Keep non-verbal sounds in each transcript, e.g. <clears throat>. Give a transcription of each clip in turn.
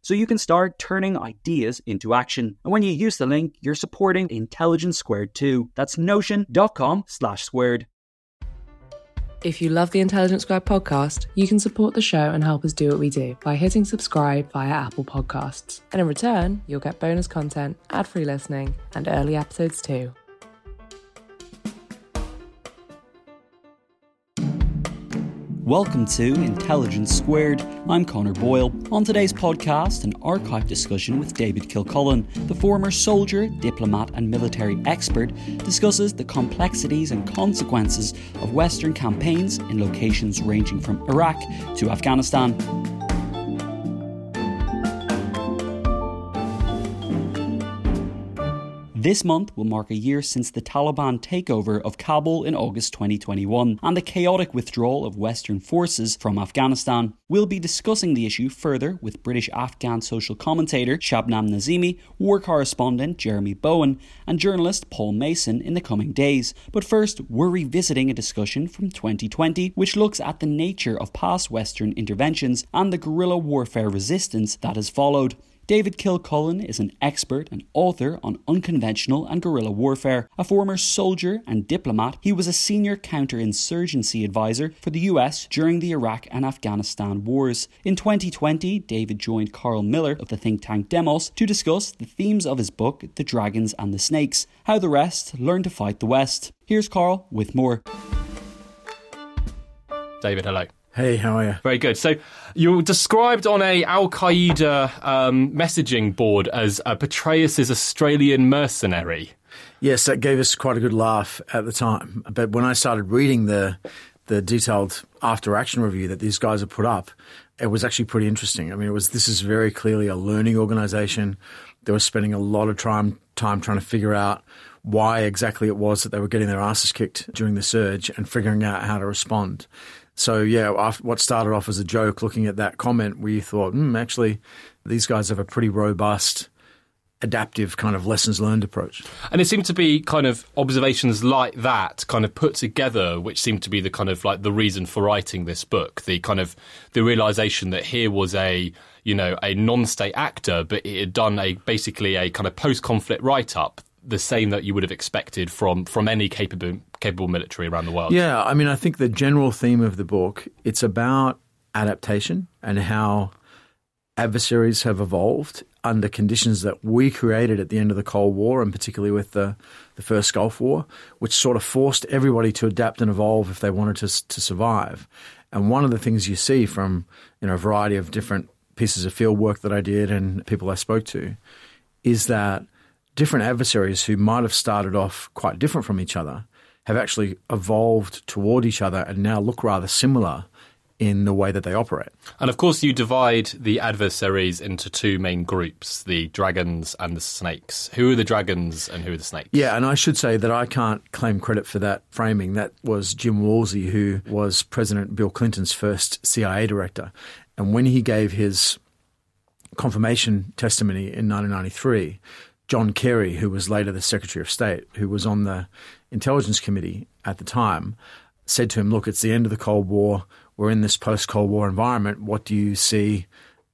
So you can start start turning ideas into action. And when you use the link, you're supporting Intelligence Squared too. That's notion.com slash squared. If you love the Intelligence Squared podcast, you can support the show and help us do what we do by hitting subscribe via Apple Podcasts. And in return, you'll get bonus content, ad free listening, and early episodes too. Welcome to Intelligence Squared. I'm Connor Boyle. On today's podcast, an archive discussion with David Kilcullen, the former soldier, diplomat, and military expert, discusses the complexities and consequences of Western campaigns in locations ranging from Iraq to Afghanistan. This month will mark a year since the Taliban takeover of Kabul in August 2021 and the chaotic withdrawal of Western forces from Afghanistan. We'll be discussing the issue further with British Afghan social commentator Shabnam Nazimi, war correspondent Jeremy Bowen, and journalist Paul Mason in the coming days. But first, we're revisiting a discussion from 2020 which looks at the nature of past Western interventions and the guerrilla warfare resistance that has followed. David Kilcullen is an expert and author on unconventional and guerrilla warfare. A former soldier and diplomat, he was a senior counterinsurgency advisor for the US during the Iraq and Afghanistan wars. In 2020, David joined Carl Miller of the think tank Demos to discuss the themes of his book, The Dragons and the Snakes How the Rest Learned to Fight the West. Here's Carl with more. David, hello. Hey, how are you? Very good. So you were described on a Al Qaeda um, messaging board as uh, Petraeus's Australian mercenary. Yes, that gave us quite a good laugh at the time. But when I started reading the the detailed after action review that these guys have put up, it was actually pretty interesting. I mean, it was this is very clearly a learning organization. They were spending a lot of time time trying to figure out why exactly it was that they were getting their asses kicked during the surge and figuring out how to respond. So yeah, after what started off as a joke, looking at that comment, we thought, hmm, actually, these guys have a pretty robust adaptive kind of lessons learned approach. And it seemed to be kind of observations like that kind of put together, which seemed to be the kind of like the reason for writing this book. The kind of the realization that here was a you know a non-state actor, but it had done a basically a kind of post-conflict write-up the same that you would have expected from from any capable capable military around the world. Yeah, I mean, I think the general theme of the book it's about adaptation and how adversaries have evolved under conditions that we created at the end of the Cold War, and particularly with the the first Gulf War, which sort of forced everybody to adapt and evolve if they wanted to to survive. And one of the things you see from you know a variety of different pieces of field work that I did and people I spoke to is that different adversaries who might have started off quite different from each other have actually evolved toward each other and now look rather similar in the way that they operate. And of course, you divide the adversaries into two main groups the dragons and the snakes. Who are the dragons and who are the snakes? Yeah, and I should say that I can't claim credit for that framing. That was Jim Woolsey, who was President Bill Clinton's first CIA director. And when he gave his confirmation testimony in 1993, John Kerry, who was later the Secretary of State, who was on the Intelligence Committee at the time, said to him, Look, it's the end of the Cold War. We're in this post Cold War environment. What do you see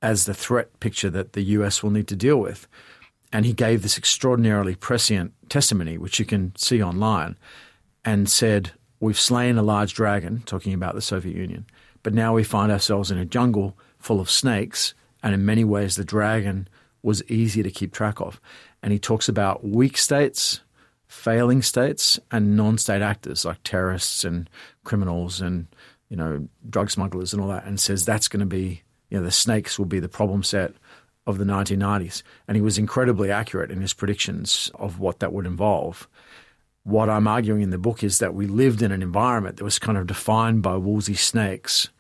as the threat picture that the US will need to deal with? And he gave this extraordinarily prescient testimony, which you can see online, and said, We've slain a large dragon, talking about the Soviet Union, but now we find ourselves in a jungle full of snakes, and in many ways the dragon was easy to keep track of. And he talks about weak states failing states and non-state actors like terrorists and criminals and you know drug smugglers and all that, and says that's going to be you know the snakes will be the problem set of the 1990s, and he was incredibly accurate in his predictions of what that would involve. What I'm arguing in the book is that we lived in an environment that was kind of defined by Woolsey snakes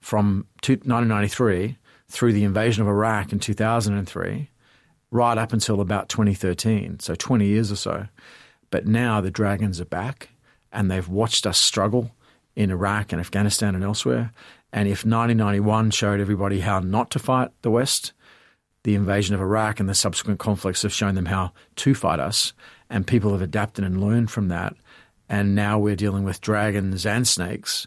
from 1993 through the invasion of Iraq in 2003, right up until about 2013, so 20 years or so. But now the dragons are back and they've watched us struggle in Iraq and Afghanistan and elsewhere. And if 1991 showed everybody how not to fight the West, the invasion of Iraq and the subsequent conflicts have shown them how to fight us. And people have adapted and learned from that. And now we're dealing with dragons and snakes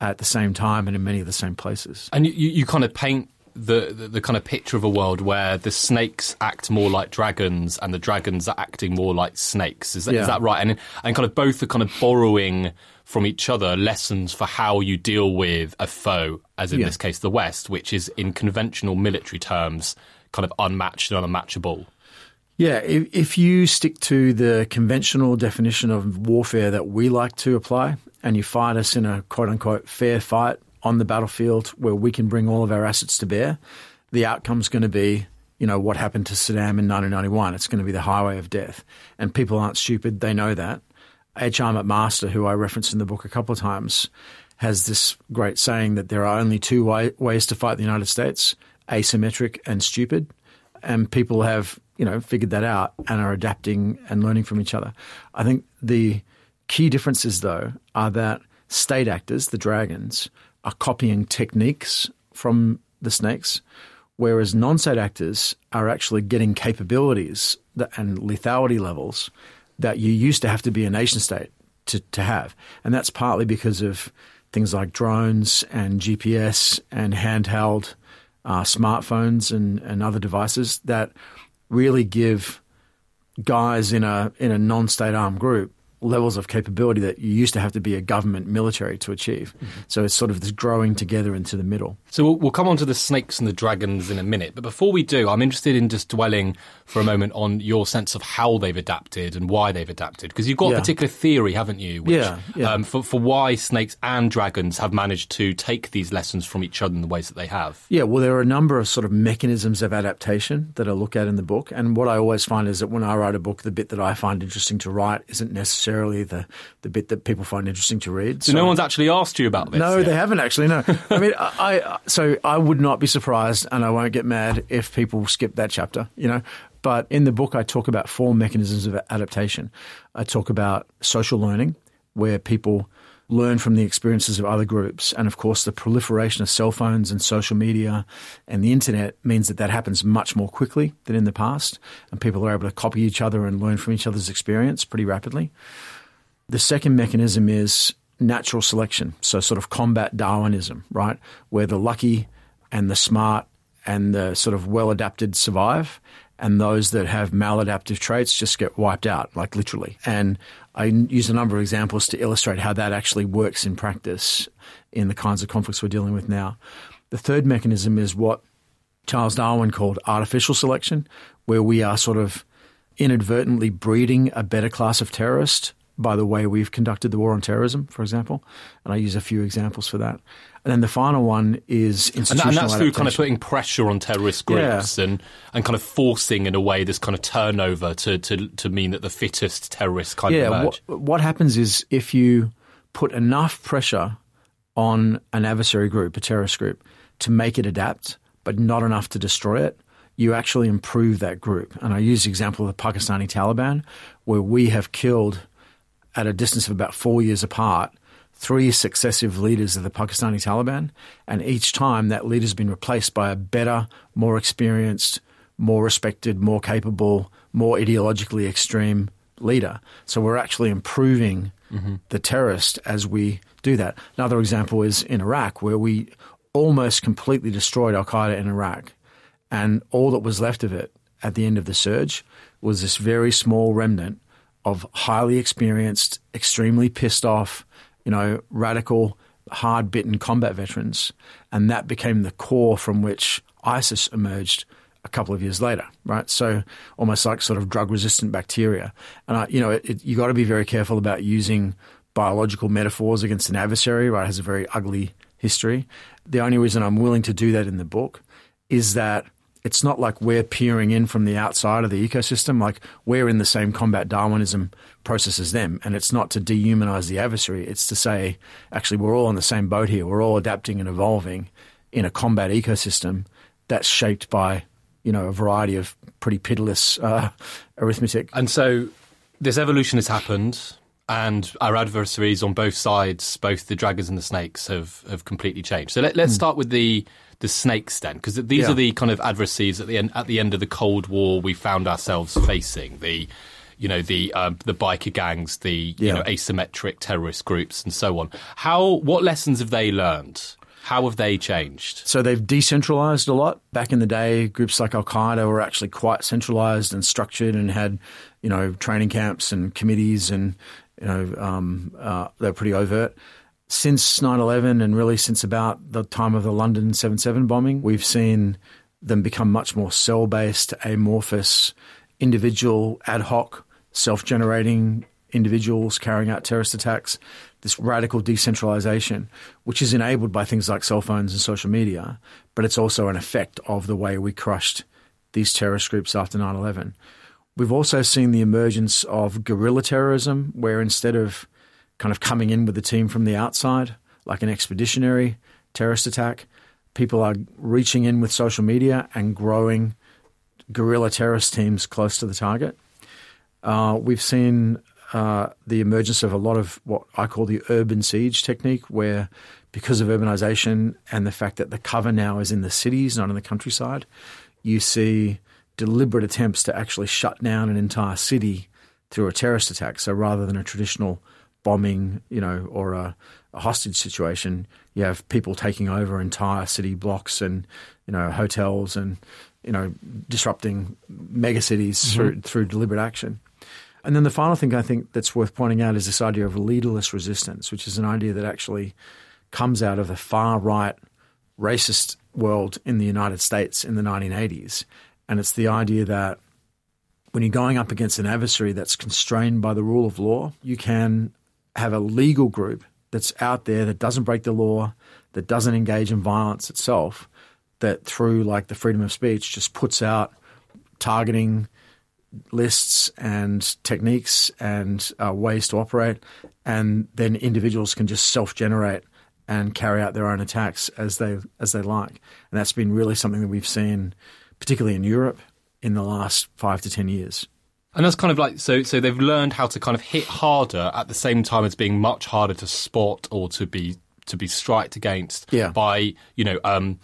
at the same time and in many of the same places. And you, you kind of paint the, the, the kind of picture of a world where the snakes act more like dragons and the dragons are acting more like snakes. Is that, Yeah. is that right? And and kind of both are kind of borrowing from each other lessons for how you deal with a foe, as in Yeah. this case the West, which is in conventional military terms kind of unmatched and unmatchable. Yeah, if, if you stick to the conventional definition of warfare that we like to apply, and you fight us in a quote unquote fair fight on the battlefield where we can bring all of our assets to bear, the outcome's going to be, you know, what happened to Saddam in 1991. It's going to be the highway of death. And people aren't stupid, they know that. H.R. McMaster, who I referenced in the book a couple of times, has this great saying that there are only two way, ways to fight the United States asymmetric and stupid and people have you know figured that out and are adapting and learning from each other. I think the key differences though are that state actors, the dragons, are copying techniques from the snakes, whereas non-state actors are actually getting capabilities that, and lethality levels that you used to have to be a nation state to, to have, and that's partly because of things like drones and GPS and handheld uh, smartphones and, and other devices that really give guys in a in a non-state armed group levels of capability that you used to have to be a government military to achieve. Mm-hmm. So it's sort of this growing together into the middle. So we'll, we'll come on to the snakes and the dragons in a minute. But before we do, I'm interested in just dwelling for a moment on your sense of how they've adapted and why they've adapted. Because you've got a particular theory, haven't you? Which, Yeah, yeah. Um, for, for why snakes and dragons have managed to take these lessons from each other in the ways that they have. Yeah, well, there are a number of sort of mechanisms of adaptation that I look at in the book. And what I always find is that when I write a book, the bit that I find interesting to write isn't necessarily the, the bit that people find interesting to read. So, no one's actually asked you about this. No, yet? they haven't actually. No, I mean, <laughs> I, I so I would not be surprised, and I won't get mad if people skip that chapter. You know, but in the book, I talk about four mechanisms of adaptation. I talk about social learning, where people learn from the experiences of other groups, and of course, the proliferation of cell phones and social media and the internet means that that happens much more quickly than in the past, and people are able to copy each other and learn from each other's experience pretty rapidly. The second mechanism is natural selection, so sort of combat Darwinism, right? Where the lucky and the smart and the sort of well adapted survive, and those that have maladaptive traits just get wiped out, like literally. And I use a number of examples to illustrate how that actually works in practice in the kinds of conflicts we're dealing with now. The third mechanism is what Charles Darwin called artificial selection, where we are sort of inadvertently breeding a better class of terrorist by the way we've conducted the war on terrorism, for example. And I use a few examples for that. And then the final one is And, that, and that's through kind of putting pressure on terrorist groups and, and kind of forcing, in a way, this kind of turnover to, to, to mean that the fittest terrorists kind yeah, of emerge. what, what happens is if you put enough pressure on an adversary group, a terrorist group, to make it adapt, but not enough to destroy it, you actually improve that group. And I use the example of the Pakistani Taliban, where we have killed, at a distance of about four years apart, three successive leaders of the Pakistani Taliban. And each time that leader's been replaced by a better, more experienced, more respected, more capable, more ideologically extreme leader. So we're actually improving mm-hmm. the terrorist as we do that. Another example is in Iraq, where we almost completely destroyed Al Qaeda in Iraq. And all that was left of it at the end of the surge was this very small remnant of highly experienced, extremely pissed off, you know, radical, hard bitten combat veterans. And that became the core from which ISIS emerged a couple of years later, right? So almost like sort of drug resistant bacteria. And, I, you know, it, it, you got to be very careful about using biological metaphors against an adversary, right? It has a very ugly history. The only reason I'm willing to do that in the book is that it's not like we're peering in from the outside of the ecosystem. Like we're in the same combat Darwinism process as them. And it's not to dehumanize the adversary. It's to say, actually, we're all on the same boat here. We're all adapting and evolving in a combat ecosystem that's shaped by, you know, a variety of pretty pitiless uh, arithmetic. And so this evolution has happened and our adversaries on both sides, both the dragons and the snakes, have, have completely changed. So let, us mm. start with the the snakes then, because these yeah. are the kind of adversaries at the end at the end of the Cold War we found ourselves facing the. You know the um, the biker gangs, the yeah. you know asymmetric terrorist groups, and so on. How what lessons have they learned? How have they changed? So they've decentralized a lot. Back in the day, groups like Al Qaeda were actually quite centralized and structured and had, you know, training camps and committees and, you know, um, uh, they're pretty overt since 9 11 and really since about the time of the London 7 7 bombing, we've seen them become much more cell based, amorphous, individual, ad hoc, self generating individuals carrying out terrorist attacks. This radical decentralization, which is enabled by things like cell phones and social media, but it's also an effect of the way we crushed these terrorist groups after 9 11. We've also seen the emergence of guerrilla terrorism, where instead of kind of coming in with the team from the outside, like an expeditionary terrorist attack. People are reaching in with social media and growing guerrilla terrorist teams close to the target. Uh, we've seen uh, the emergence of a lot of what I call the urban siege technique, where because of urbanization and the fact that the cover now is in the cities, not in the countryside, you see deliberate attempts to actually shut down an entire city through a terrorist attack. So rather than a traditional bombing, you know, or a, a, hostage situation, you have people taking over entire city blocks and you know hotels and you know disrupting megacities mm-hmm. through through deliberate action. And then the final thing I think that's worth pointing out is this idea of leaderless resistance, which is an idea that actually comes out of the far right racist world in the United States in the 1980s. And it's the idea that when you're going up against an adversary that's constrained by the rule of law, you can have a legal group that's out there that doesn't break the law, that doesn't engage in violence itself, that through like the freedom of speech just puts out targeting lists and techniques and uh, ways to operate, and then individuals can just self-generate and carry out their own attacks as they as they like. And that's been really something that we've seen, particularly in Europe, in the last five to ten years. And that's kind of like so. So they've learned how to kind of hit harder at the same time as being much harder to spot or to be to be striked against yeah. by you know. Um,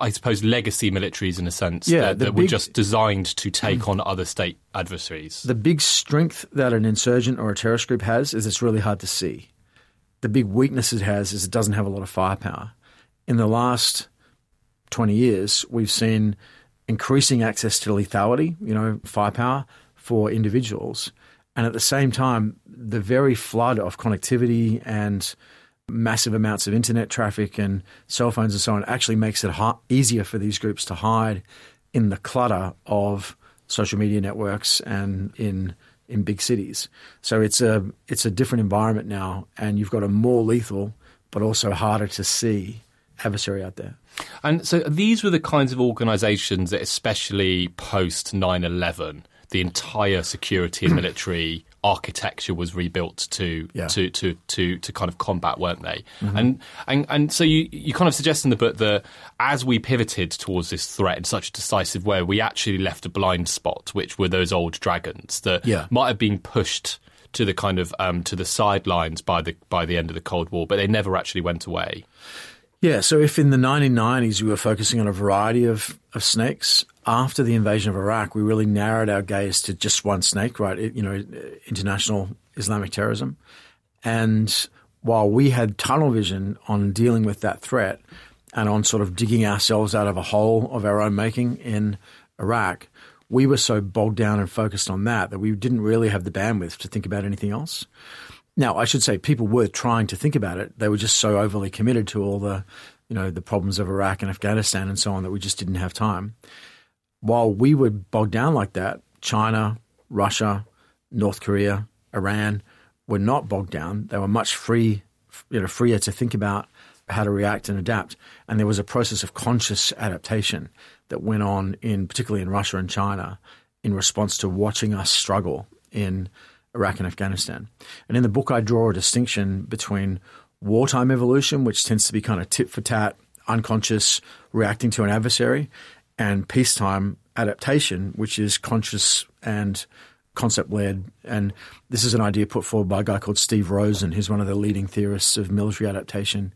I suppose legacy militaries in a sense yeah, that, that big, were just designed to take on other state adversaries. The big strength that an insurgent or a terrorist group has is it's really hard to see. The big weakness it has is it doesn't have a lot of firepower. In the last 20 years, we've seen increasing access to lethality, you know, firepower, for individuals. And at the same time, the very flood of connectivity and massive amounts of internet traffic and cell phones and so on actually makes it ha- easier for these groups to hide in the clutter of social media networks and in in big cities. So it's a it's a different environment now, and you've got a more lethal but also harder to see adversary out there. And so these were the kinds of organisations that, especially post 9 11, the entire security and <clears throat> military architecture was rebuilt to yeah. to, to to to kind of combat, weren't they? Mm-hmm. And and and so you you kind of suggest in the book that as we pivoted towards this threat in such a decisive way, we actually left a blind spot, which were those old dragons that yeah. might have been pushed to the kind of um, to the sidelines by the by the end of the Cold War, but they never actually went away. Yeah, so if in the 1990s we were focusing on a variety of, of snakes, after the invasion of Iraq, we really narrowed our gaze to just one snake, right? It, you know, international Islamic terrorism. And while we had tunnel vision on dealing with that threat and on sort of digging ourselves out of a hole of our own making in Iraq, we were so bogged down and focused on that that we didn't really have the bandwidth to think about anything else. Now, I should say people were trying to think about it. They were just so overly committed to all the, you know, the problems of Iraq and Afghanistan and so on that we just didn't have time. While we were bogged down like that, China, Russia, North Korea, Iran were not bogged down. They were much free, you know, freer to think about how to react and adapt. And there was a process of conscious adaptation that went on in particularly in Russia and China in response to watching us struggle in Iraq and Afghanistan. And in the book I draw a distinction between wartime evolution, which tends to be kind of tit for tat, unconscious, reacting to an adversary, and peacetime adaptation, which is conscious and concept led. And this is an idea put forward by a guy called Steve Rosen, who's one of the leading theorists of military adaptation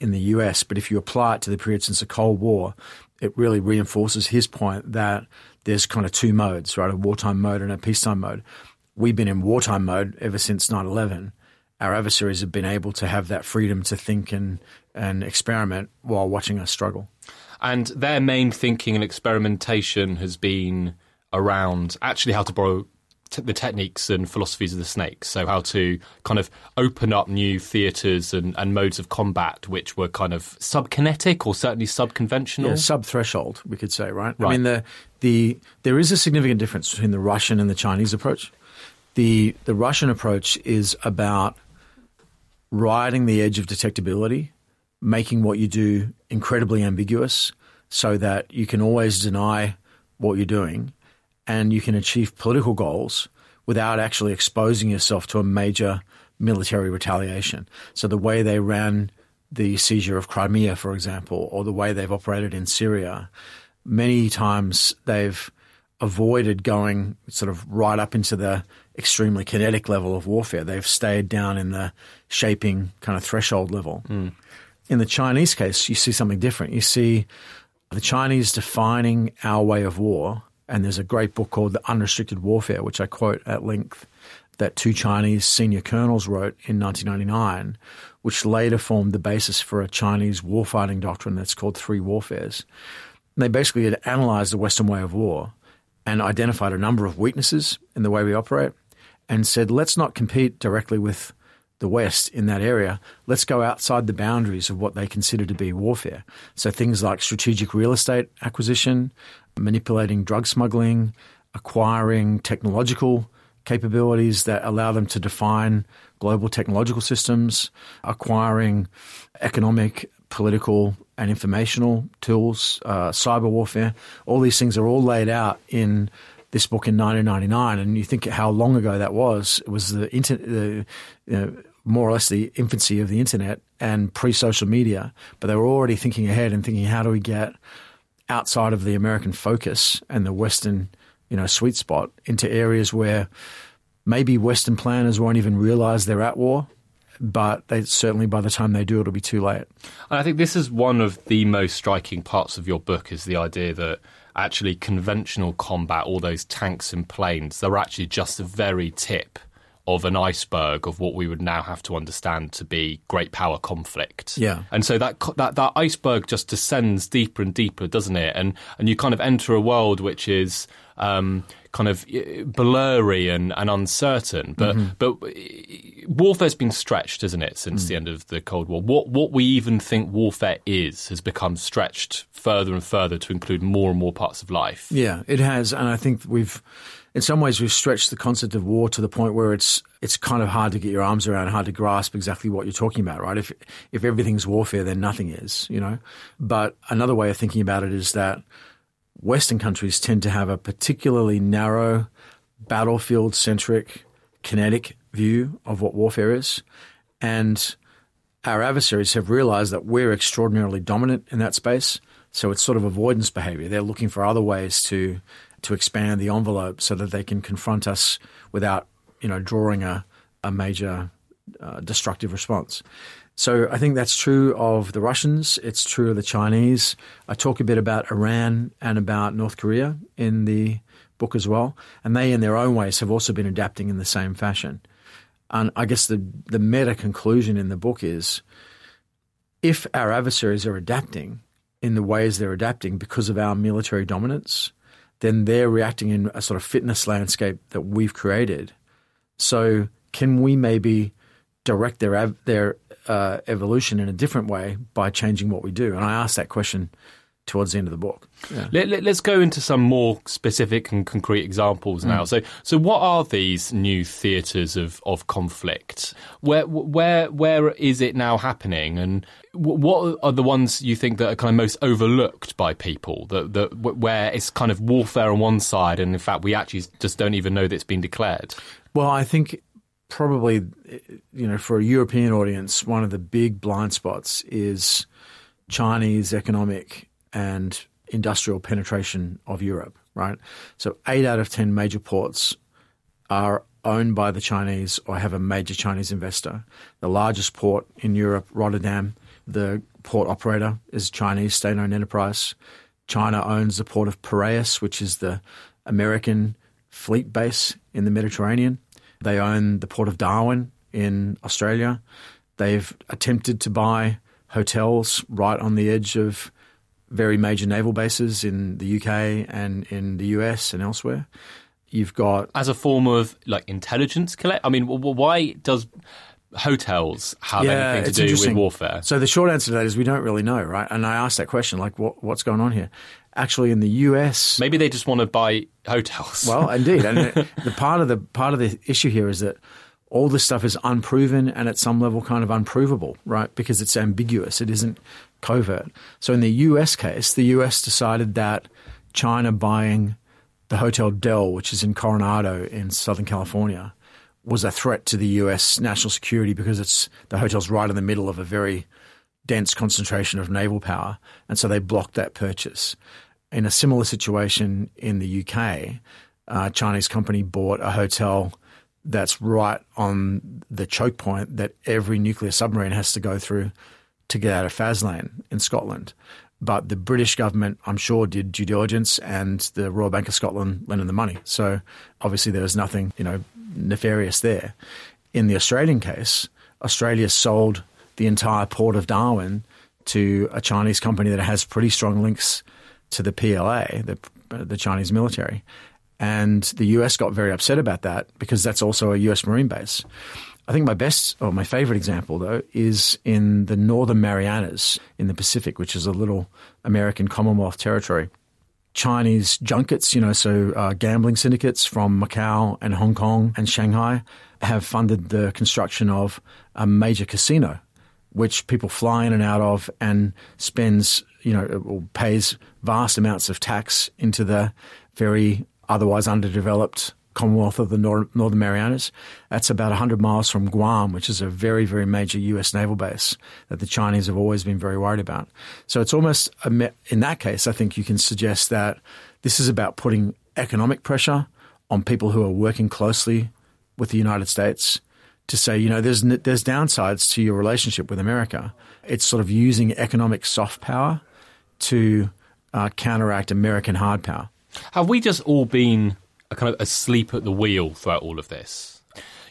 in the US. But if you apply it to the period since the Cold War, it really reinforces his point that there's kind of two modes, right? A wartime mode and a peacetime mode. We've been in wartime mode ever since 9 11. Our adversaries have been able to have that freedom to think and, and experiment while watching us struggle. And their main thinking and experimentation has been around actually how to borrow t- the techniques and philosophies of the snakes. So how to kind of open up new theatres and, and modes of combat which were kind of subkinetic or certainly subconventional. Yeah, sub threshold, we could say, right? Right. I mean, the the there is a significant difference between the Russian and the Chinese approach. The the Russian approach is about riding the edge of detectability, making what you do incredibly ambiguous, so that you can always deny what you're doing, and you can achieve political goals without actually exposing yourself to a major military retaliation. So the way they ran the seizure of Crimea, for example, or the way they've operated in Syria, many times they've avoided going sort of right up into the extremely kinetic level of warfare. They've stayed down in the shaping kind of threshold level. Hmm. In the Chinese case, you see something different. You see the Chinese defining our way of war, and there's a great book called The Unrestricted Warfare, which I quote at length, that two Chinese senior colonels wrote in 1999, which later formed the basis for a Chinese warfighting doctrine that's called Three Warfares. They basically had analyzed the Western way of war and identified a number of weaknesses in the way we operate and said, let's not compete directly with the West in that area. Let's go outside the boundaries of what they consider to be warfare. So things like strategic real estate acquisition, manipulating drug smuggling, acquiring technological capabilities that allow them to define global technological systems, acquiring economic, political, and informational tools, uh, cyber warfare. All these things are all laid out in this book in 1999. And you think how long ago that was. It was the internet, the, you know, more or less the infancy of the internet and pre social media. But they were already thinking ahead and thinking, how do we get outside of the American focus and the Western, you know, sweet spot into areas where maybe Western planners won't even realize they're at war, but they certainly by the time they do, it'll be too late. And I think this is one of the most striking parts of your book is the idea that actually conventional combat, all those tanks and planes, they're actually just the very tip of an iceberg of what we would now have to understand to be great power conflict. Yeah. And so that that that iceberg just descends deeper and deeper, doesn't it? And and you kind of enter a world which is um, kind of uh, blurry and, and uncertain. But but uh, warfare's been stretched, isn't it, since the end of the Cold War? What what we even think warfare is has become stretched further and further to include more and more parts of life. Yeah, it has, and I think we've, in some ways, we've stretched the concept of war to the point where it's it's kind of hard to get your arms around, hard to grasp exactly what you're talking about, right? If if everything's warfare, then nothing is, you know. But another way of thinking about it is that Western countries tend to have a particularly narrow, battlefield centric, kinetic view of what warfare is, and our adversaries have realized that we're extraordinarily dominant in that space. So it's sort of avoidance behavior. They're looking for other ways to to expand the envelope so that they can confront us without, you know, drawing a a major uh, destructive response. So I think that's true of the Russians. It's true of the Chinese. I talk a bit about Iran and about North Korea in the book as well, and they, in their own ways, have also been adapting in the same fashion. And I guess the the meta conclusion in the book is if our adversaries are adapting in the ways they're adapting because of our military dominance, then they're reacting in a sort of fitness landscape that we've created. So can we maybe direct their their uh, evolution in a different way by changing what we do? And I asked that question towards the end of the book. Yeah. Let, us go into some more specific and concrete examples now. Mm. So, so what are these new theatres of, of conflict? Where, where, where is it now happening? And what are the ones you think that are kind of most overlooked by people? That, that where it's kind of warfare on one side, and in fact, we actually just don't even know that it's been declared. Well, I think probably, you know, for a European audience, one of the big blind spots is Chinese economic and industrial penetration of Europe, right? So eight out of 10 major ports are owned by the Chinese or have a major Chinese investor. The largest port in Europe, Rotterdam, the port operator is Chinese state owned enterprise. China owns the port of Piraeus, which is the American fleet base in the Mediterranean. They own the port of Darwin in Australia. They've attempted to buy hotels right on the edge of very major naval bases in the UK and in the US and elsewhere. You've got as a form of like intelligence collect. I mean, why does hotels have yeah, anything to do with warfare? So the short answer to that is we don't really know, right? And I asked that question, like, what, what's going on here? Actually, in the US, maybe they just want to buy hotels. <laughs> Well, indeed, and the, the part of the part of the issue here is that all this stuff is unproven and at some level kind of unprovable, right? Because it's ambiguous. It isn't covert. So in the US case, the US decided that China buying the Hotel Del, which is in Coronado in Southern California, was a threat to the US national security because it's the hotel's right in the middle of a very dense concentration of naval power. And so they blocked that purchase. In a similar situation in the UK, a Chinese company bought a hotel that's right on the choke point that every nuclear submarine has to go through to get out of Faslane in Scotland. But the British government, I'm sure, did due diligence, and the Royal Bank of Scotland lent them the money. So obviously there was nothing, you know, nefarious there. In the Australian case, Australia sold the entire port of Darwin to a Chinese company that has pretty strong links to the PLA, the, uh, the Chinese military. And the US got very upset about that because that's also a US Marine base. I think my best or my favorite example, though, is in the Northern Marianas in the Pacific, which is a little American Commonwealth territory. Chinese junkets, you know, so uh, gambling syndicates from Macau and Hong Kong and Shanghai have funded the construction of a major casino, which people fly in and out of and spends, you know, pays vast amounts of tax into the very otherwise underdeveloped Commonwealth of the Nor- Northern Marianas. That's about 100 miles from Guam, which is a very, very major U.S. naval base that the Chinese have always been very worried about. So it's almost, in that case, I think you can suggest that this is about putting economic pressure on people who are working closely with the United States to say, you know, there's, there's downsides to your relationship with America. It's sort of using economic soft power to uh, counteract American hard power. Have we just all been kind of asleep at the wheel throughout all of this?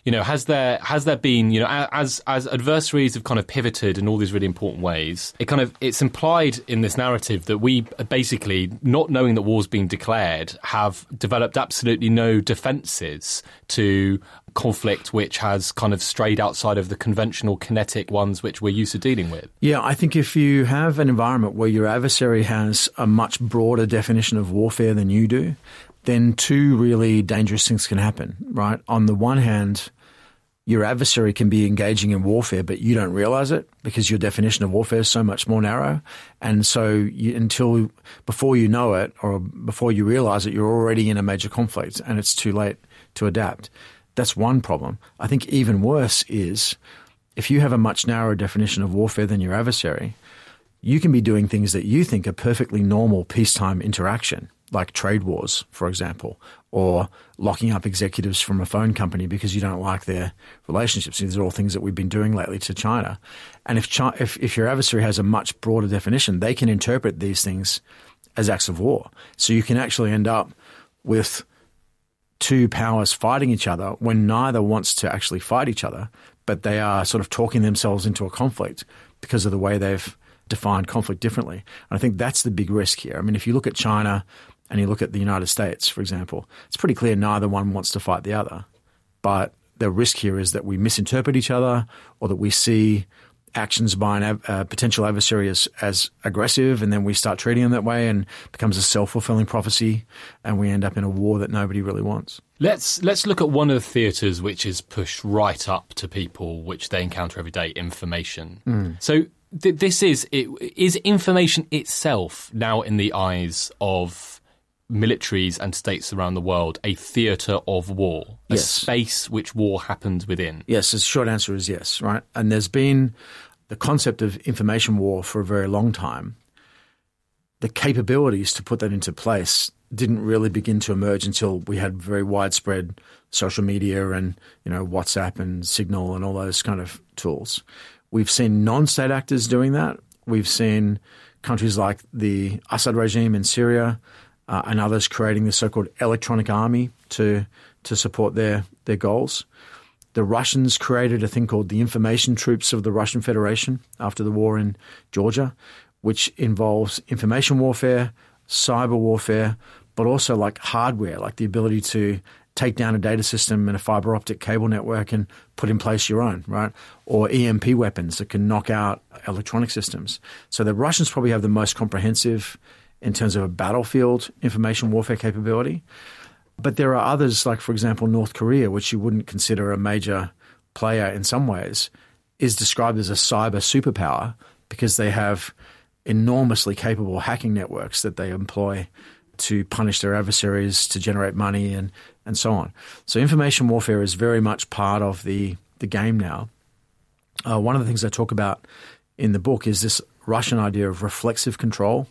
You know, has there has there been you know as as adversaries have kind of pivoted in all these really important ways? It kind of it's implied in this narrative that we basically, not knowing that war's been declared, have developed absolutely no defences to conflict which has kind of strayed outside of the conventional kinetic ones which we're used to dealing with. Yeah, I think if you have an environment where your adversary has a much broader definition of warfare than you do, then two really dangerous things can happen, right? On the one hand, your adversary can be engaging in warfare, but you don't realize it because your definition of warfare is so much more narrow. And so you, until before you know it or before you realize it, you're already in a major conflict and it's too late to adapt. That's one problem. I think even worse is if you have a much narrower definition of warfare than your adversary, you can be doing things that you think are perfectly normal peacetime interaction like trade wars, for example, or locking up executives from a phone company because you don't like their relationships. These are all things that we've been doing lately to China. And if, China, if, if your adversary has a much broader definition, they can interpret these things as acts of war. So you can actually end up with two powers fighting each other when neither wants to actually fight each other, but they are sort of talking themselves into a conflict because of the way they've defined conflict differently. And I think that's the big risk here. I mean, if you look at China and you look at the United States, for example, it's pretty clear neither one wants to fight the other. But the risk here is that we misinterpret each other or that we see actions by a uh, potential adversary as, as aggressive, and then we start treating them that way, and becomes a self fulfilling prophecy, and we end up in a war that nobody really wants. Let's let's look at one of the theatres which is pushed right up to people, which they encounter every day: information. Mm. So th- this is it, is information itself now in the eyes of militaries and states around the world a theatre of war, a yes. space which war happens within? Yes, the short answer is yes, right? And there's been the concept of information war for a very long time. The capabilities to put that into place didn't really begin to emerge until we had very widespread social media and you know WhatsApp and Signal and all those kind of tools. We've seen non-state actors doing that. We've seen countries like the Assad regime in Syria uh, and others creating the so-called electronic army to to support their their goals. The Russians created a thing called the Information Troops of the Russian Federation after the war in Georgia, which involves information warfare, cyber warfare, but also like hardware, like the ability to take down a data system and a fiber optic cable network and put in place your own, right? Or EMP weapons that can knock out electronic systems. So the Russians probably have the most comprehensive in terms of a battlefield information warfare capability. But there are others, like, for example, North Korea, which you wouldn't consider a major player in some ways, is described as a cyber superpower because they have enormously capable hacking networks that they employ to punish their adversaries, to generate money, and, and so on. So, information warfare is very much part of the, the game now. Uh, one of the things I talk about in the book is this Russian idea of reflexive control,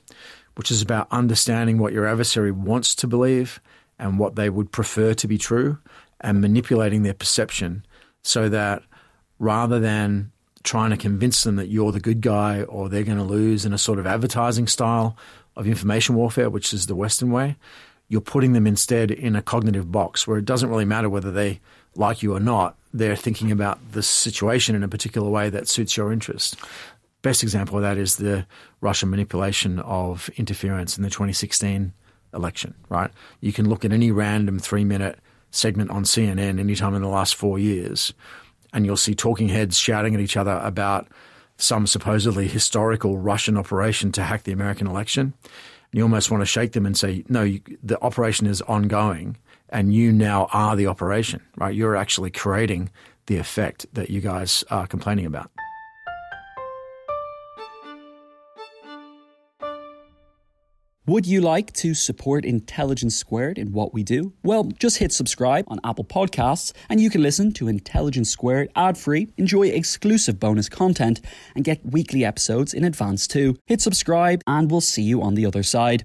which is about understanding what your adversary wants to believe and what they would prefer to be true and manipulating their perception so that rather than trying to convince them that you're the good guy or they're going to lose in a sort of advertising style of information warfare, which is the Western way, you're putting them instead in a cognitive box where it doesn't really matter whether they like you or not. They're thinking about the situation in a particular way that suits your interest. Best example of that is the Russian manipulation of interference in the 2016 election, right? You can look at any random three minute segment on CNN anytime in the last four years, and you'll see talking heads shouting at each other about some supposedly historical Russian operation to hack the American election. You almost want to shake them and say, no, you, the operation is ongoing, and you now are the operation, right? You're actually creating the effect that you guys are complaining about. Would you like to support Intelligence Squared in what we do? Well, just hit subscribe on Apple Podcasts and you can listen to Intelligence Squared ad free, enjoy exclusive bonus content, and get weekly episodes in advance too. Hit subscribe and we'll see you on the other side.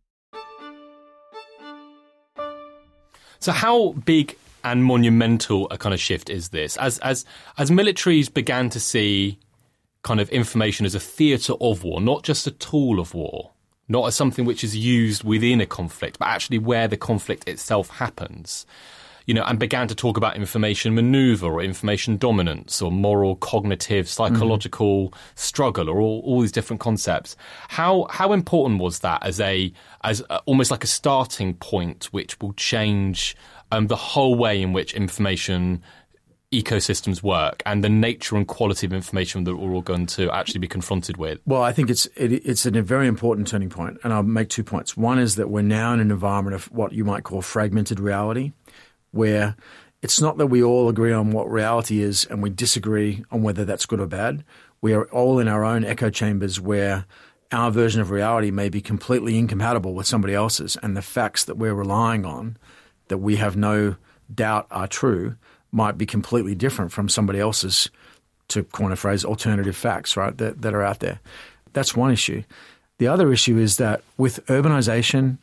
So, how big and monumental a kind of shift is this? As as as militaries began to see kind of information as a theatre of war, not just a tool of war, not as something which is used within a conflict, but actually where the conflict itself happens. You know, and began to talk about information maneuver or information dominance or moral, cognitive, psychological mm. struggle or all, all these different concepts. How how important was that as a as a, almost like a starting point, which will change um, the whole way in which information ecosystems work and the nature and quality of information that we're all going to actually be confronted with? Well, I think it's it, it's a very important turning point, and I'll make two points. One is that we're now in an environment of what you might call fragmented reality, where it's not that we all agree on what reality is and we disagree on whether that's good or bad. We are all in our own echo chambers where our version of reality may be completely incompatible with somebody else's, and the facts that we're relying on, that we have no doubt are true, might be completely different from somebody else's, to coin a phrase, alternative facts, right, that, that are out there. That's one issue. The other issue is that with urbanization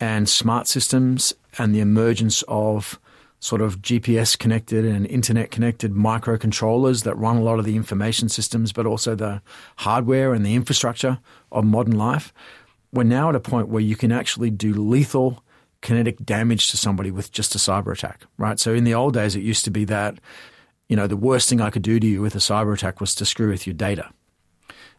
and smart systems and the emergence of sort of GPS connected and internet connected microcontrollers that run a lot of the information systems, but also the hardware and the infrastructure of modern life, we're now at a point where you can actually do lethal kinetic damage to somebody with just a cyber attack, right? So in the old days, it used to be that, you know, the worst thing I could do to you with a cyber attack was to screw with your data.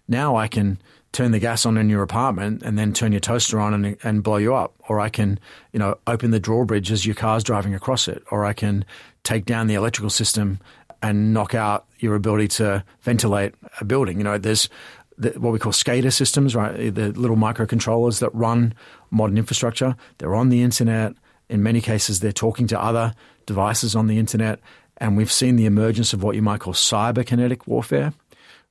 Now I can turn the gas on in your apartment and then turn your toaster on and, and blow you up. Or I can, you know, open the drawbridge as your car's driving across it. Or I can take down the electrical system and knock out your ability to ventilate a building. You know, there's the, what we call SCADA systems, right? The little microcontrollers that run modern infrastructure. They're on the internet. In many cases, they're talking to other devices on the internet. And we've seen the emergence of what you might call cyber kinetic warfare,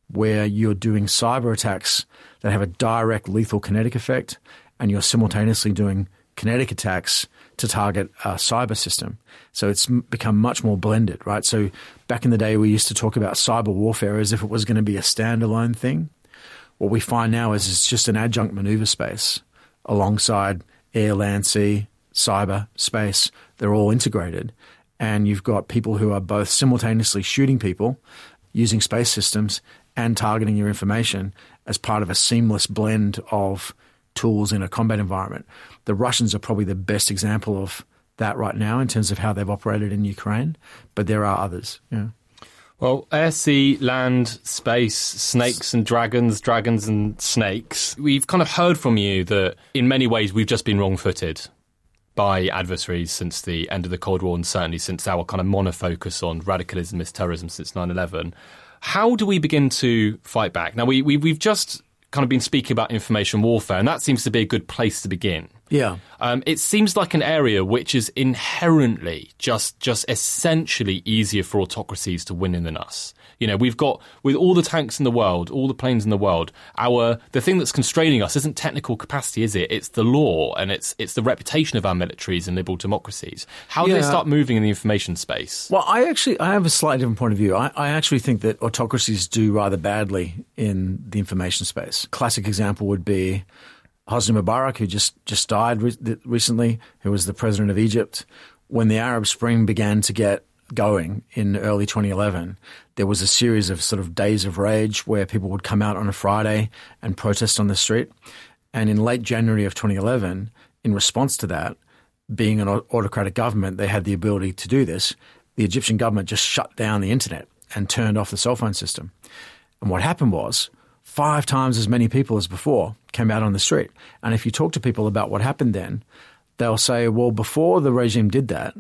where you're doing cyber attacks that have a direct lethal kinetic effect, and you're simultaneously doing kinetic attacks to target a cyber system. So it's become much more blended, right? So back in the day, we used to talk about cyber warfare as if it was going to be a standalone thing. What we find now is it's just an adjunct maneuver space alongside air, land, sea, cyber, space. They're all integrated. And you've got people who are both simultaneously shooting people using space systems and targeting your information as part of a seamless blend of tools in a combat environment. The Russians are probably the best example of that right now in terms of how they've operated in Ukraine, but there are others. Yeah. Well, air, sea, land, space, snakes and dragons, dragons and snakes. We've kind of heard from you that in many ways we've just been wrong footed by adversaries since the end of the Cold War and certainly since our kind of monofocus on radicalism as terrorism since 9 11. How do we begin to fight back? Now, we, we, we've just kind of been speaking about information warfare, and that seems to be a good place to begin. Yeah. Um, it seems like an area which is inherently just just essentially easier for autocracies to win in than us. You know, we've got with all the tanks in the world, all the planes in the world, our the thing that's constraining us isn't technical capacity, is it? It's the law and it's it's the reputation of our militaries and liberal democracies. How do yeah. they start moving in the information space? Well, I actually I have a slightly different point of view. I, I actually think that autocracies do rather badly in the information space. Classic example would be Hosni Mubarak, who just, just died re- recently, who was the president of Egypt, when the Arab Spring began to get going in early 2011, there was a series of sort of days of rage where people would come out on a Friday and protest on the street. And in late January of 2011, in response to that, being an autocratic government, they had the ability to do this. The Egyptian government just shut down the internet and turned off the cell phone system. And what happened was five times as many people as before came out on the street. And if you talk to people about what happened then, they'll say, well, before the regime did that,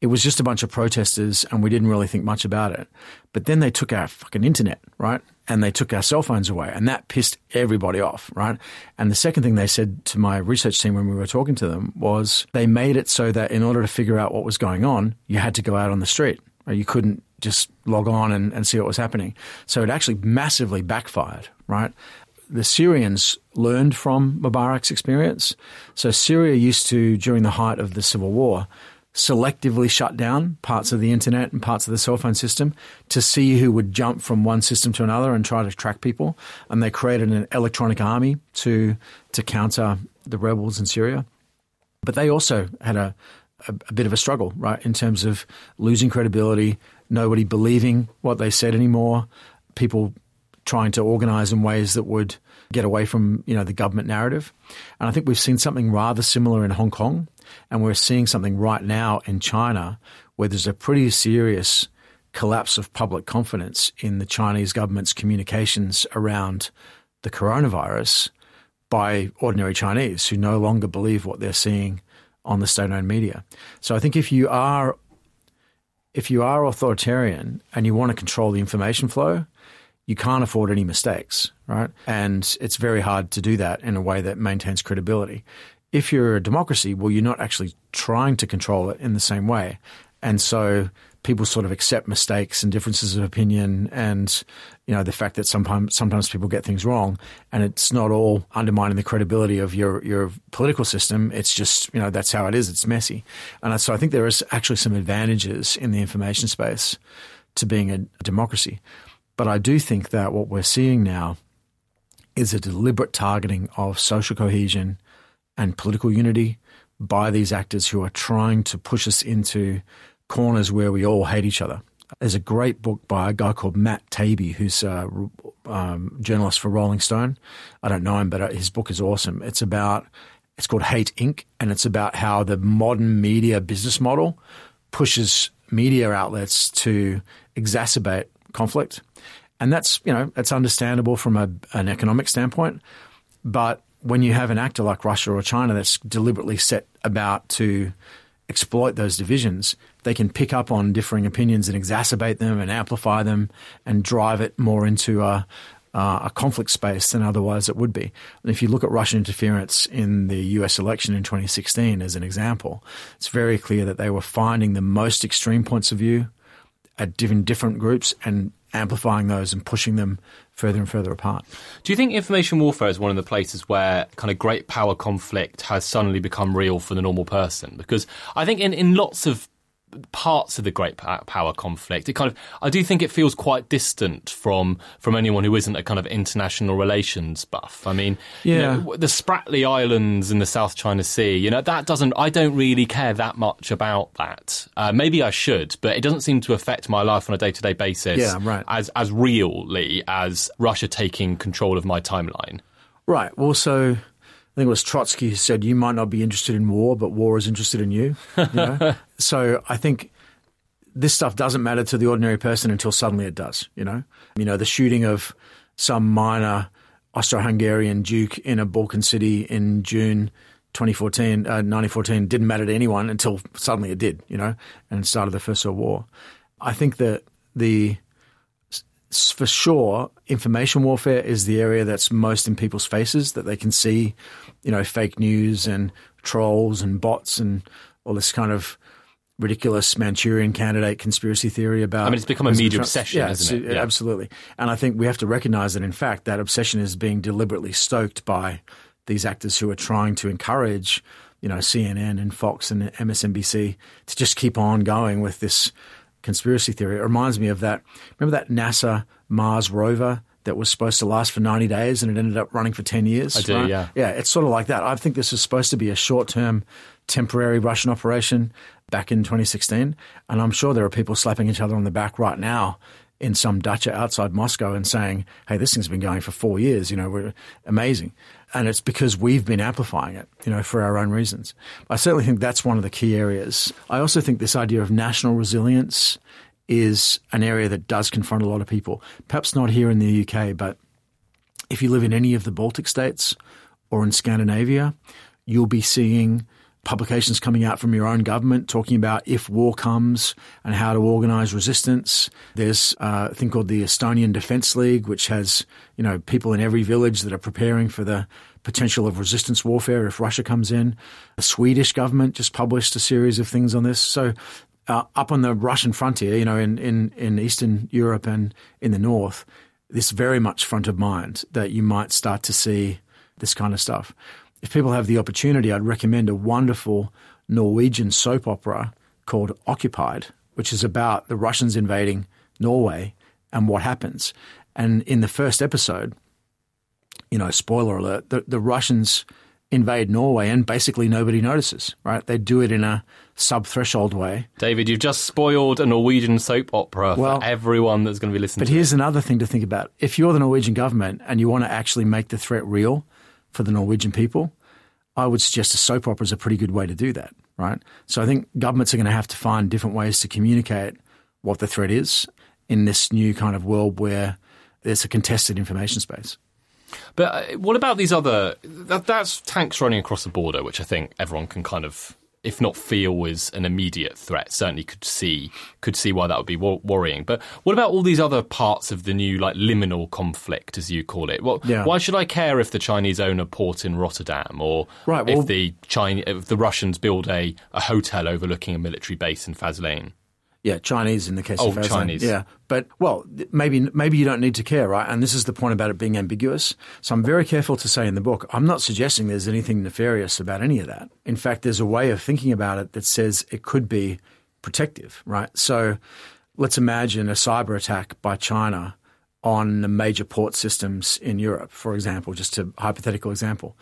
it was just a bunch of protesters and we didn't really think much about it. But then they took our fucking internet, right? and they took our cell phones away, and that pissed everybody off, right? And the second thing they said to my research team when we were talking to them was they made it so that in order to figure out what was going on, you had to go out on the street. You couldn't just log on and, and see what was happening. So it actually massively backfired, right? The Syrians learned from Mubarak's experience. So Syria used to, during the height of the civil war, selectively shut down parts of the internet and parts of the cell phone system to see who would jump from one system to another and try to track people. And they created an electronic army to to counter the rebels in Syria. But they also had a, a, a bit of a struggle, right, in terms of losing credibility, nobody believing what they said anymore, people trying to organize in ways that would get away from you know the government narrative. And I think we've seen something rather similar in Hong Kong, and we're seeing something right now in China where there's a pretty serious collapse of public confidence in the Chinese government's communications around the coronavirus by ordinary Chinese who no longer believe what they're seeing on the state-owned media. So I think if you are if you are authoritarian and you want to control the information flow, you can't afford any mistakes, right? And it's very hard to do that in a way that maintains credibility. If you're a democracy, well, you're not actually trying to control it in the same way. And so people sort of accept mistakes and differences of opinion and you know the fact that sometimes sometimes people get things wrong. And it's not all undermining the credibility of your your political system. It's just you know that's how it is. It's messy. And so I think there is actually some advantages in the information space to being a, democracy. But I do think that what we're seeing now is a deliberate targeting of social cohesion and political unity by these actors who are trying to push us into corners where we all hate each other. There's a great book by a guy called Matt Taibbi, who's a um, journalist for Rolling Stone. I don't know him, but uh, his book is awesome. It's about it's called Hate Inc. and it's about how the modern media business model pushes media outlets to exacerbate conflict, and that's you know it's understandable from a, an economic standpoint, but when you have an actor like Russia or China that's deliberately set about to exploit those divisions, they can pick up on differing opinions and exacerbate them and amplify them and drive it more into a, a conflict space than otherwise it would be. And if you look at Russian interference in the US election in 2016 as an example, it's very clear that they were finding the most extreme points of view at different different groups and amplifying those and pushing them further and further apart. Do you think information warfare is one of the places where kind of great power conflict has suddenly become real for the normal person? Because I think in, in lots of parts of the great power conflict. It kind of, I do think it feels quite distant from from anyone who isn't a kind of international relations buff. I mean, yeah, you know, the Spratly Islands in the South China Sea. You know, that doesn't. I don't really care that much about that. Uh, maybe I should, but it doesn't seem to affect my life on a day to day basis. Yeah, right. As as really as Russia taking control of my timeline. Right. Well, so think it was Trotsky who said, "You might not be interested in war, but war is interested in you." you <laughs> know? so I think this stuff doesn't matter to the ordinary person until suddenly it does. You know, you know the shooting of some minor Austro-Hungarian duke in a Balkan city in June 2014, uh, 1914 didn't matter to anyone until suddenly it did. You know, and started the First World War. I think that the for sure, information warfare is the area that's most in people's faces that they can see, you know, fake news and trolls and bots and all this kind of ridiculous Manchurian candidate conspiracy theory about. I mean, it's become a media obsession, yeah, isn't it? Yeah. Absolutely. And I think we have to recognize that, in fact, that obsession is being deliberately stoked by these actors who are trying to encourage, you know, CNN and Fox and MSNBC to just keep on going with this conspiracy theory. It reminds me of that. Remember that NASA Mars rover that was supposed to last for 90 days and it ended up running for 10 years? I do, right? yeah. Yeah, it's sort of like that. I think this is supposed to be a short term, temporary Russian operation back in 2016. And I'm sure there are people slapping each other on the back right now in some dacha outside Moscow and saying, hey, this thing's been going for four years, you know, we're amazing. And it's because we've been amplifying it, you know, for our own reasons. I certainly think that's one of the key areas. I also think this idea of national resilience is an area that does confront a lot of people. Perhaps not here in the UK, but if you live in any of the Baltic states or in Scandinavia, you'll be seeing publications coming out from your own government talking about if war comes and how to organize resistance. There's a thing called the Estonian Defense League, which has you know people in every village that are preparing for the potential of resistance warfare if Russia comes in. The Swedish government just published a series of things on this. So uh, up on the Russian frontier, you know, in, in, in Eastern Europe and in the North, this very much front of mind that you might start to see this kind of stuff. If people have the opportunity, I'd recommend a wonderful Norwegian soap opera called Occupied, which is about the Russians invading Norway and what happens. And in the first episode, you know, spoiler alert, the, the Russians invade Norway and basically nobody notices, right? They do it in a sub threshold way. David, you've just spoiled a Norwegian soap opera Well, for everyone that's going to be listening But here's another thing to think about. If you're the Norwegian government and you want to actually make the threat real for the Norwegian people, I would suggest a soap opera is a pretty good way to do that, right? So I think governments are going to have to find different ways to communicate what the threat is in this new kind of world where there's a contested information space. But uh, what about these other? That, that's tanks running across the border, which I think everyone can kind of, if not feel is an immediate threat, certainly could see could see why that would be wor- worrying. But what about all these other parts of the new like liminal conflict, as you call it? What, Yeah. Why should I care if the Chinese own a port in Rotterdam, or Right, well- if the Chinese, if the Russians build a, a hotel overlooking a military base in Faslane? Yeah, Chinese in the case Oh, of Faslane. Chinese. Yeah, but well, maybe maybe you don't need to care, right? And this is the point about it being ambiguous. So I'm very careful to say in the book, I'm not suggesting there's anything nefarious about any of that. In fact, there's a way of thinking about it that says it could be protective, right? So let's imagine a cyber attack by China on the major port systems in Europe, for example, just a hypothetical example.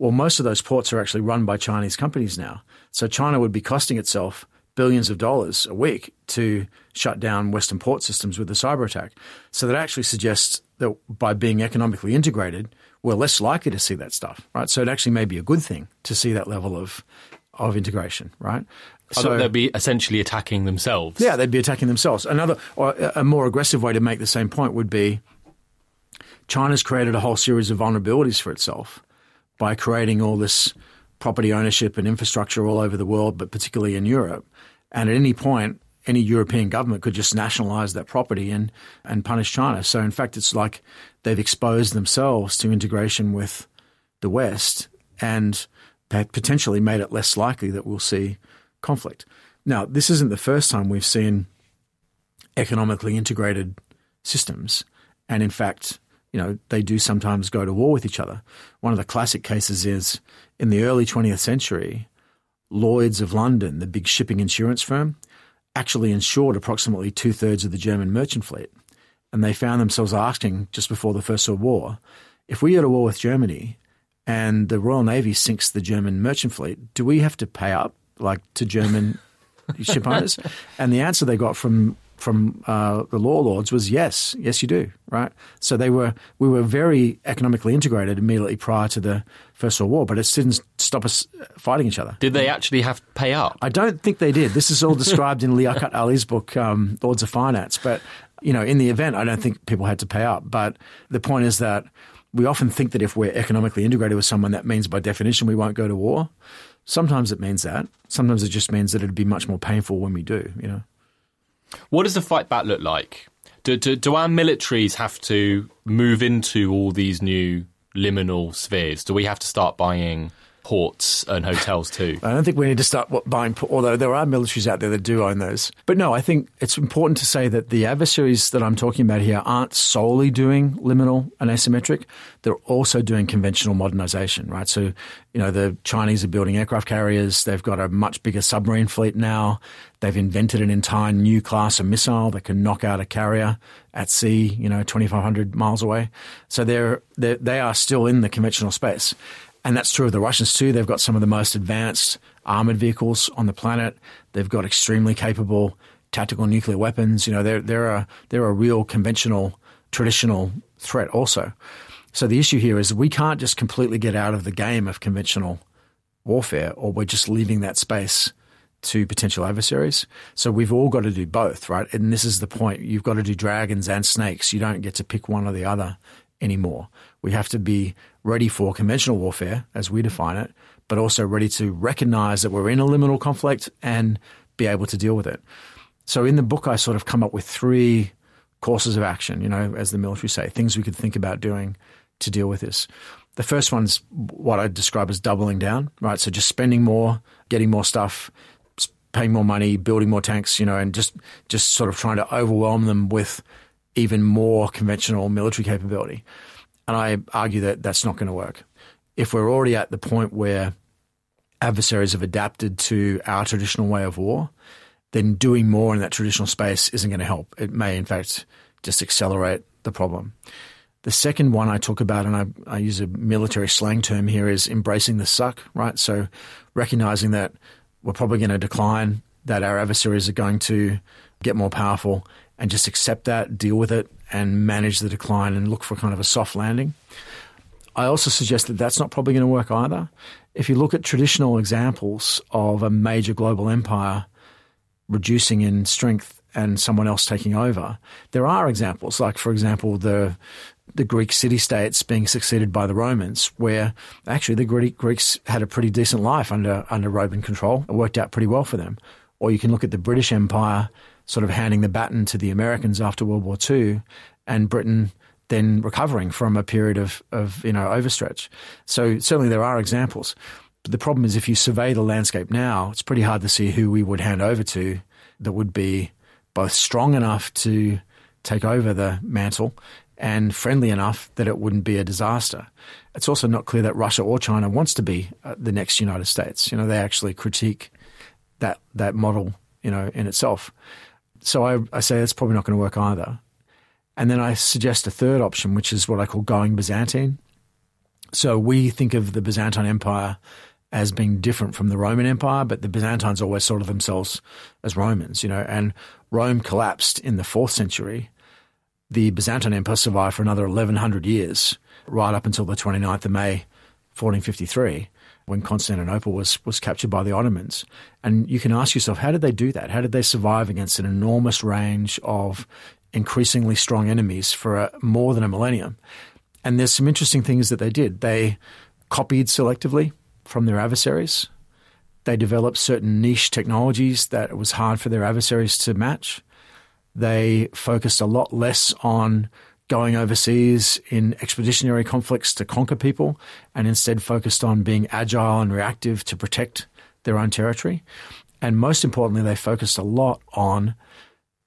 Well, most of those ports are actually run by Chinese companies now. So China would be costing itself billions of dollars a week to shut down Western port systems with a cyber attack. So that actually suggests that by being economically integrated, we're less likely to see that stuff, right? So it actually may be a good thing to see that level of of integration, right? Thought they'd be essentially attacking themselves. Yeah, they'd be attacking themselves. Another, or a more aggressive way to make the same point would be China's created a whole series of vulnerabilities for itself by creating all this property ownership and infrastructure all over the world, but particularly in Europe. And at any point, any European government could just nationalize that property and, and punish China. So, in fact, it's like they've exposed themselves to integration with the West and potentially made it less likely that we'll see conflict. Now, this isn't the first time we've seen economically integrated systems. And in fact, you know, they do sometimes go to war with each other. One of the classic cases is in the early 20th century, Lloyd's of London, the big shipping insurance firm, actually insured approximately two thirds of the German merchant fleet. And they found themselves asking just before the First World War if we go to war with Germany and the Royal Navy sinks the German merchant fleet, do we have to pay up like to German <laughs> ship owners? And the answer they got from from uh, the law lords was yes, yes, you do, right? So they were we were very economically integrated immediately prior to the First World War, but it didn't stop us fighting each other. Did they actually have to pay up? I don't think they did. This is all described in Liaquat Ahamed's book, um, Lords of Finance. But you know, in the event, I don't think people had to pay up. But the point is that we often think that if we're economically integrated with someone, that means by definition we won't go to war. Sometimes it means that. Sometimes it just means that it'd be much more painful when we do. You know. What does the fight back look like? Do, do, do our militaries have to move into all these new liminal spheres? Do we have to start buying ports and hotels too? <laughs> I don't think we need to start buying, although there are militaries out there that do own those. But no, I think it's important to say that the adversaries that I'm talking about here aren't solely doing liminal and asymmetric. They're also doing conventional modernization, right? So, you know, the Chinese are building aircraft carriers. They've got a much bigger submarine fleet now. They've invented an entire new class of missile that can knock out a carrier at sea, you know, 2,500 miles away. So they're, they're, they are still in the conventional space. And that's true of the Russians too. They've got some of the most advanced armored vehicles on the planet. They've got extremely capable tactical nuclear weapons. You know, they're, they're, a, they're a real conventional, traditional threat also. So the issue here is we can't just completely get out of the game of conventional warfare or we're just leaving that space to potential adversaries. So we've all got to do both, right? And this is the point. You've got to do dragons and snakes. You don't get to pick one or the other anymore. We have to be ready for conventional warfare, as we define it, but also ready to recognize that we're in a liminal conflict and be able to deal with it. So in the book, I sort of come up with three courses of action, you know, as the military say, things we could think about doing to deal with this. The first one's what I describe as doubling down, right? So just spending more, getting more stuff, paying more money, building more tanks, you know, and just just sort of trying to overwhelm them with even more conventional military capability. And I argue that that's not going to work. If we're already at the point where adversaries have adapted to our traditional way of war, then doing more in that traditional space isn't going to help. It may, in fact, just accelerate the problem. The second one I talk about, and I, I, use a military slang term here, is embracing the suck, right? So recognizing that we're probably going to decline, that our adversaries are going to get more powerful, and just accept that, deal with it, and manage the decline and look for kind of a soft landing. I also suggest that that's not probably going to work either. If you look at traditional examples of a major global empire reducing in strength and someone else taking over, there are examples, like, for example, the the Greek city states being succeeded by the Romans, where actually the Greek, Greeks had a pretty decent life under under Roman control. It worked out pretty well for them. Or you can look at the British Empire sort of handing the baton to the Americans after World War II, and Britain then recovering from a period of, of you know overstretch. So certainly there are examples. But the problem is if you survey the landscape now, it's pretty hard to see who we would hand over to that would be both strong enough to take over the mantle and friendly enough that it wouldn't be a disaster. It's also not clear that Russia or China wants to be uh, the next United States. You know, they actually critique that that model, you know, in itself. So I, I say that's probably not going to work either. And then I suggest a third option, which is what I call going Byzantine. So we think of the Byzantine Empire as being different from the Roman Empire, but the Byzantines always thought of themselves as Romans, you know, and Rome collapsed in the fourth century the Byzantine Empire survived for another 1100 years, right up until the 29th of May, 1453, when Constantinople was, was captured by the Ottomans. And you can ask yourself, how did they do that? How did they survive against an enormous range of increasingly strong enemies for a, more than a millennium? And there's some interesting things that they did. They copied selectively from their adversaries. They developed certain niche technologies that it was hard for their adversaries to match. They focused a lot less on going overseas in expeditionary conflicts to conquer people and instead focused on being agile and reactive to protect their own territory. And most importantly, they focused a lot on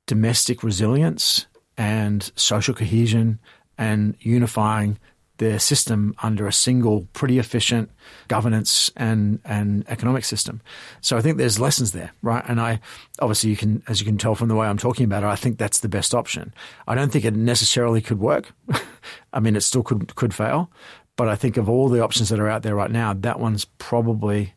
domestic resilience and social cohesion and unifying their system under a single, pretty efficient governance and, and economic system. So I think there's lessons there, right? And I obviously you can, as you can tell from the way I'm talking about it, I think that's the best option. I don't think it necessarily could work. <laughs> I mean, it still could could fail, but I think of all the options that are out there right now, that one's probably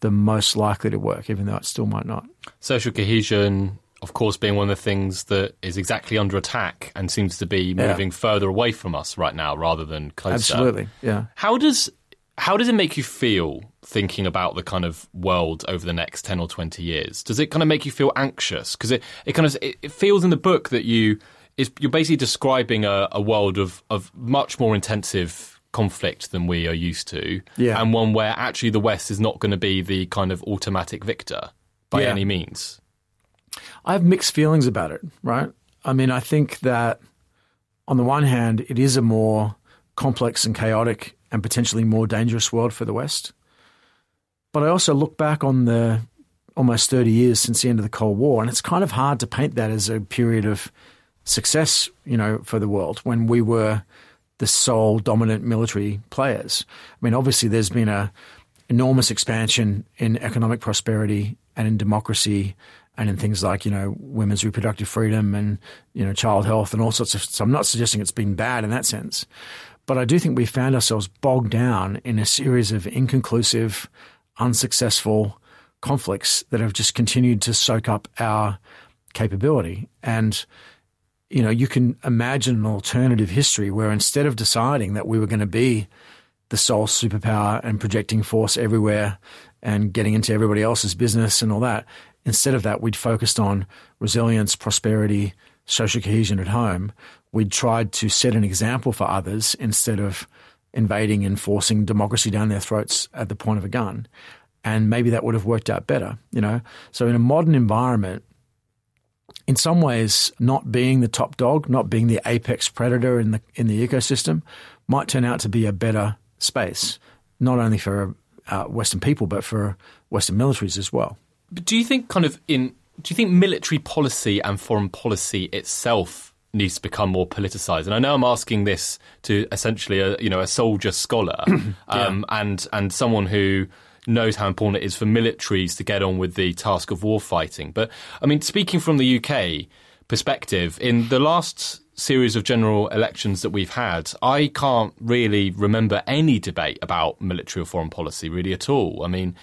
the most likely to work, even though it still might not. Social cohesion, of course, being one of the things that is exactly under attack and seems to be moving yeah. further away from us right now rather than closer. Absolutely, yeah. How does how does it make you feel thinking about the kind of world over the next 10 or 20 years? Does it kind of make you feel anxious? Because it, it kind of it feels in the book that you is you're basically describing a, a world of, of much more intensive conflict than we are used to. Yeah. And one where actually the West is not going to be the kind of automatic victor by yeah. any means. I have mixed feelings about it, right? I mean, I think that on the one hand, it is a more complex and chaotic and potentially more dangerous world for the West. But I also look back on the almost 30 years since the end of the Cold War, and it's kind of hard to paint that as a period of success, you know, for the world when we were the sole dominant military players. I mean, obviously, there's been a enormous expansion in economic prosperity and in democracy and in things like you know women's reproductive freedom and you know child health and all sorts of. So I'm not suggesting it's been bad in that sense, but I do think we found ourselves bogged down in a series of inconclusive, unsuccessful conflicts that have just continued to soak up our capability and. You know, you can imagine an alternative history where instead of deciding that we were going to be the sole superpower and projecting force everywhere and getting into everybody else's business and all that, Instead of that, we'd focused on resilience, prosperity, social cohesion at home, we'd tried to set an example for others instead of invading and forcing democracy down their throats at the point of a gun. And maybe that would have worked out better, you know? So in a modern environment, in some ways, not being the top dog, not being the apex predator in the in the ecosystem, might turn out to be a better space, not only for uh, Western people but for Western militaries as well. But do you think, kind of, in do you think military policy and foreign policy itself needs to become more politicized? And I know I'm asking this to essentially a you know a soldier scholar <coughs> um, yeah. and and someone who knows how important it is for militaries to get on with the task of war fighting. But I mean, speaking from the UK perspective, in the last series of general elections that we've had, I can't really remember any debate about military or foreign policy really at all. I mean,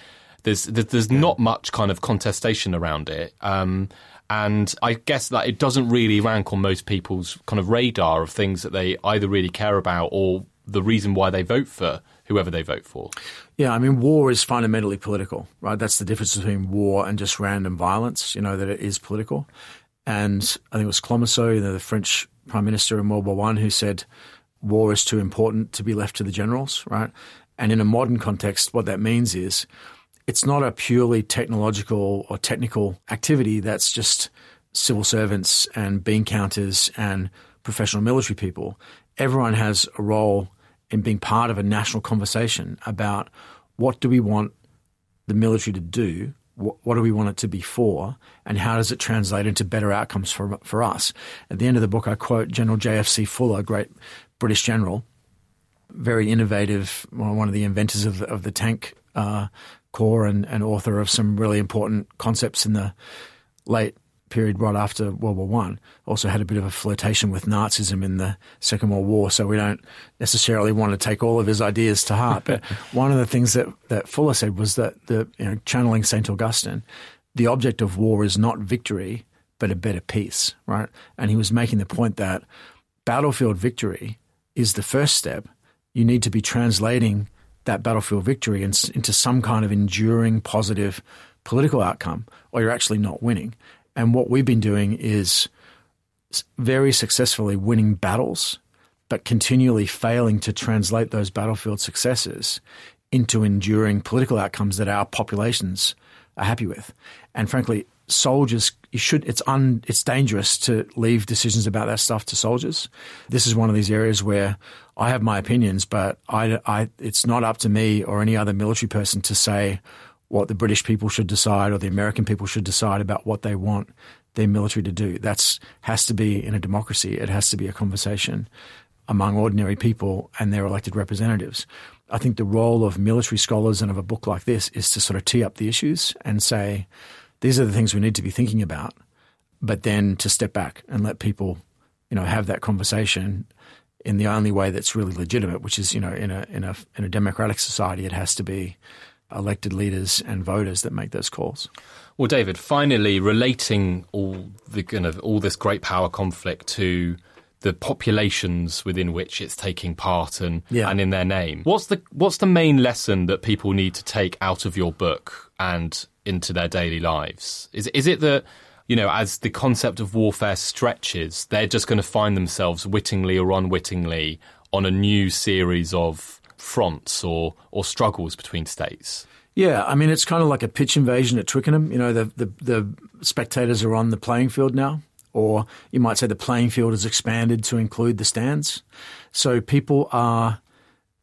there's there's not much kind of contestation around it. Um, and I guess that it doesn't really rank on most people's kind of radar of things that they either really care about or the reason why they vote for whoever they vote for. Yeah, I mean, war is fundamentally political, right? That's the difference between war and just random violence, you know, that it is political. And I think it was Clemenceau, you know, the French prime minister in World War One, who said war is too important to be left to the generals, right? And in a modern context, what that means is it's not a purely technological or technical activity that's just civil servants and bean counters and professional military people. Everyone has a role in being part of a national conversation about what do we want the military to do, what, what, do we want it to be for, and how does it translate into better outcomes for, for us. At the end of the book, I quote General J.F.C. Fuller, great British general, very innovative, one of the inventors of, of the tank uh, corps and, and author of some really important concepts in the late period right after World War One. Also had a bit of a flirtation with Nazism in the Second World War, so we don't necessarily want to take all of his ideas to heart. But <laughs> one of the things that, that Fuller said was that the you know, channeling Saint Augustine, the object of war is not victory, but a better peace, right? And he was making the point that battlefield victory is the first step. You need to be translating that battlefield victory into some kind of enduring positive political outcome, or you're actually not winning. And what we've been doing is very successfully winning battles, but continually failing to translate those battlefield successes into enduring political outcomes that our populations are happy with. And frankly, soldiers you should it's un it's dangerous to leave decisions about that stuff to soldiers. This is one of these areas where I have my opinions, but I, I it's not up to me or any other military person to say what the British people should decide or the American people should decide about what they want their military to do. That's has to be in a democracy. It has to be a conversation among ordinary people and their elected representatives. I think the role of military scholars and of a book like this is to sort of tee up the issues and say, these are the things we need to be thinking about, but then to step back and let people, you know, have that conversation in the only way that's really legitimate, which is, you know, in a in a in a democratic society, it has to be elected leaders and voters that make those calls. Well, David, finally, relating all the kind of all this great power conflict to the populations within which it's taking part and yeah. and in their name. What's the what's the main lesson that people need to take out of your book and into their daily lives? Is is it that you know, as the concept of warfare stretches, they're just going to find themselves wittingly or unwittingly on a new series of fronts or or struggles between states. Yeah, I mean it's kind of like a pitch invasion at Twickenham. You know, the the, the spectators are on the playing field now, or you might say the playing field has expanded to include the stands. So people are.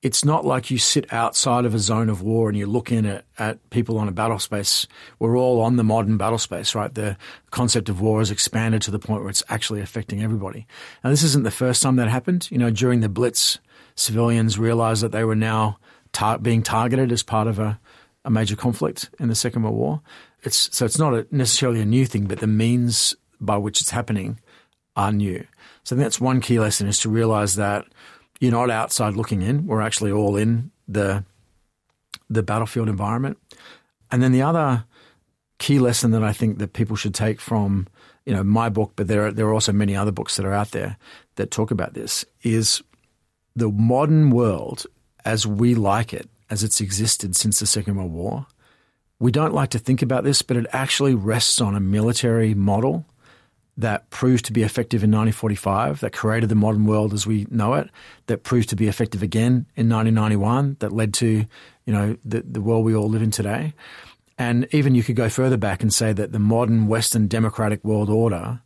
It's not like you sit outside of a zone of war and you look in at, at people on a battle space. We're all on the modern battle space, right? The concept of war has expanded to the point where it's actually affecting everybody. Now, this isn't the first time that happened. You know, during the Blitz, civilians realized that they were now tar- being targeted as part of a, a major conflict in the Second World War. It's, so it's not a, necessarily a new thing, but the means by which it's happening are new. So that's one key lesson is to realize that you're not outside looking in. We're actually all in the the battlefield environment. And then the other key lesson that I think that people should take from you know my book, but there are, there are also many other books that are out there that talk about this is the modern world as we like it, as it's existed since the Second World War, we don't like to think about this, but it actually rests on a military model that proved to be effective in 1945, that created the modern world as we know it, that proved to be effective again in 1991, that led to, you know, the, the world we all live in today. And even you could go further back and say that the modern Western democratic world order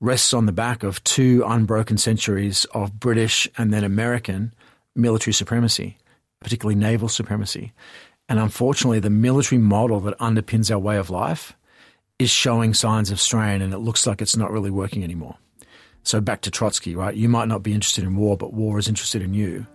rests on the back of two unbroken centuries of British and then American military supremacy, particularly naval supremacy. And unfortunately, the military model that underpins our way of life is showing signs of strain and it looks like it's not really working anymore. So back to Trotsky, right? You might not be interested in war, but war is interested in you.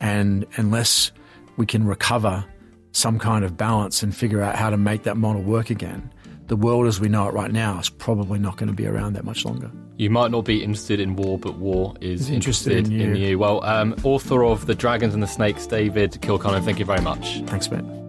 And unless we can recover some kind of balance and figure out how to make that model work again, the world as we know it right now is probably not going to be around that much longer. You might not be interested in war, but war is interested, interested, in, you. in you. Well, um, author of The Dragons and the Snakes, David Kilcullen, thank you very much. Thanks, Ben.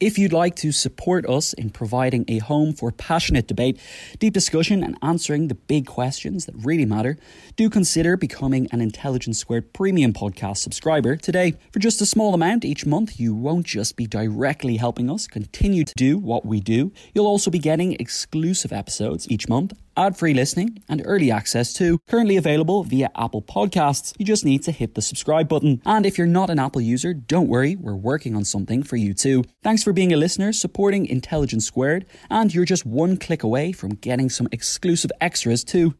If you'd like to support us in providing a home for passionate debate, deep discussion, and answering the big questions that really matter, do consider becoming an Intelligence Squared Premium Podcast subscriber today. For just a small amount each month, you won't just be directly helping us continue to do what we do, you'll also be getting exclusive episodes each month ad free listening, and early access to. Currently available via Apple Podcasts. You just need to hit the subscribe button. And if you're not an Apple user, don't worry, we're working on something for you too. Thanks for being a listener, supporting Intelligence Squared, and you're just one click away from getting some exclusive extras too.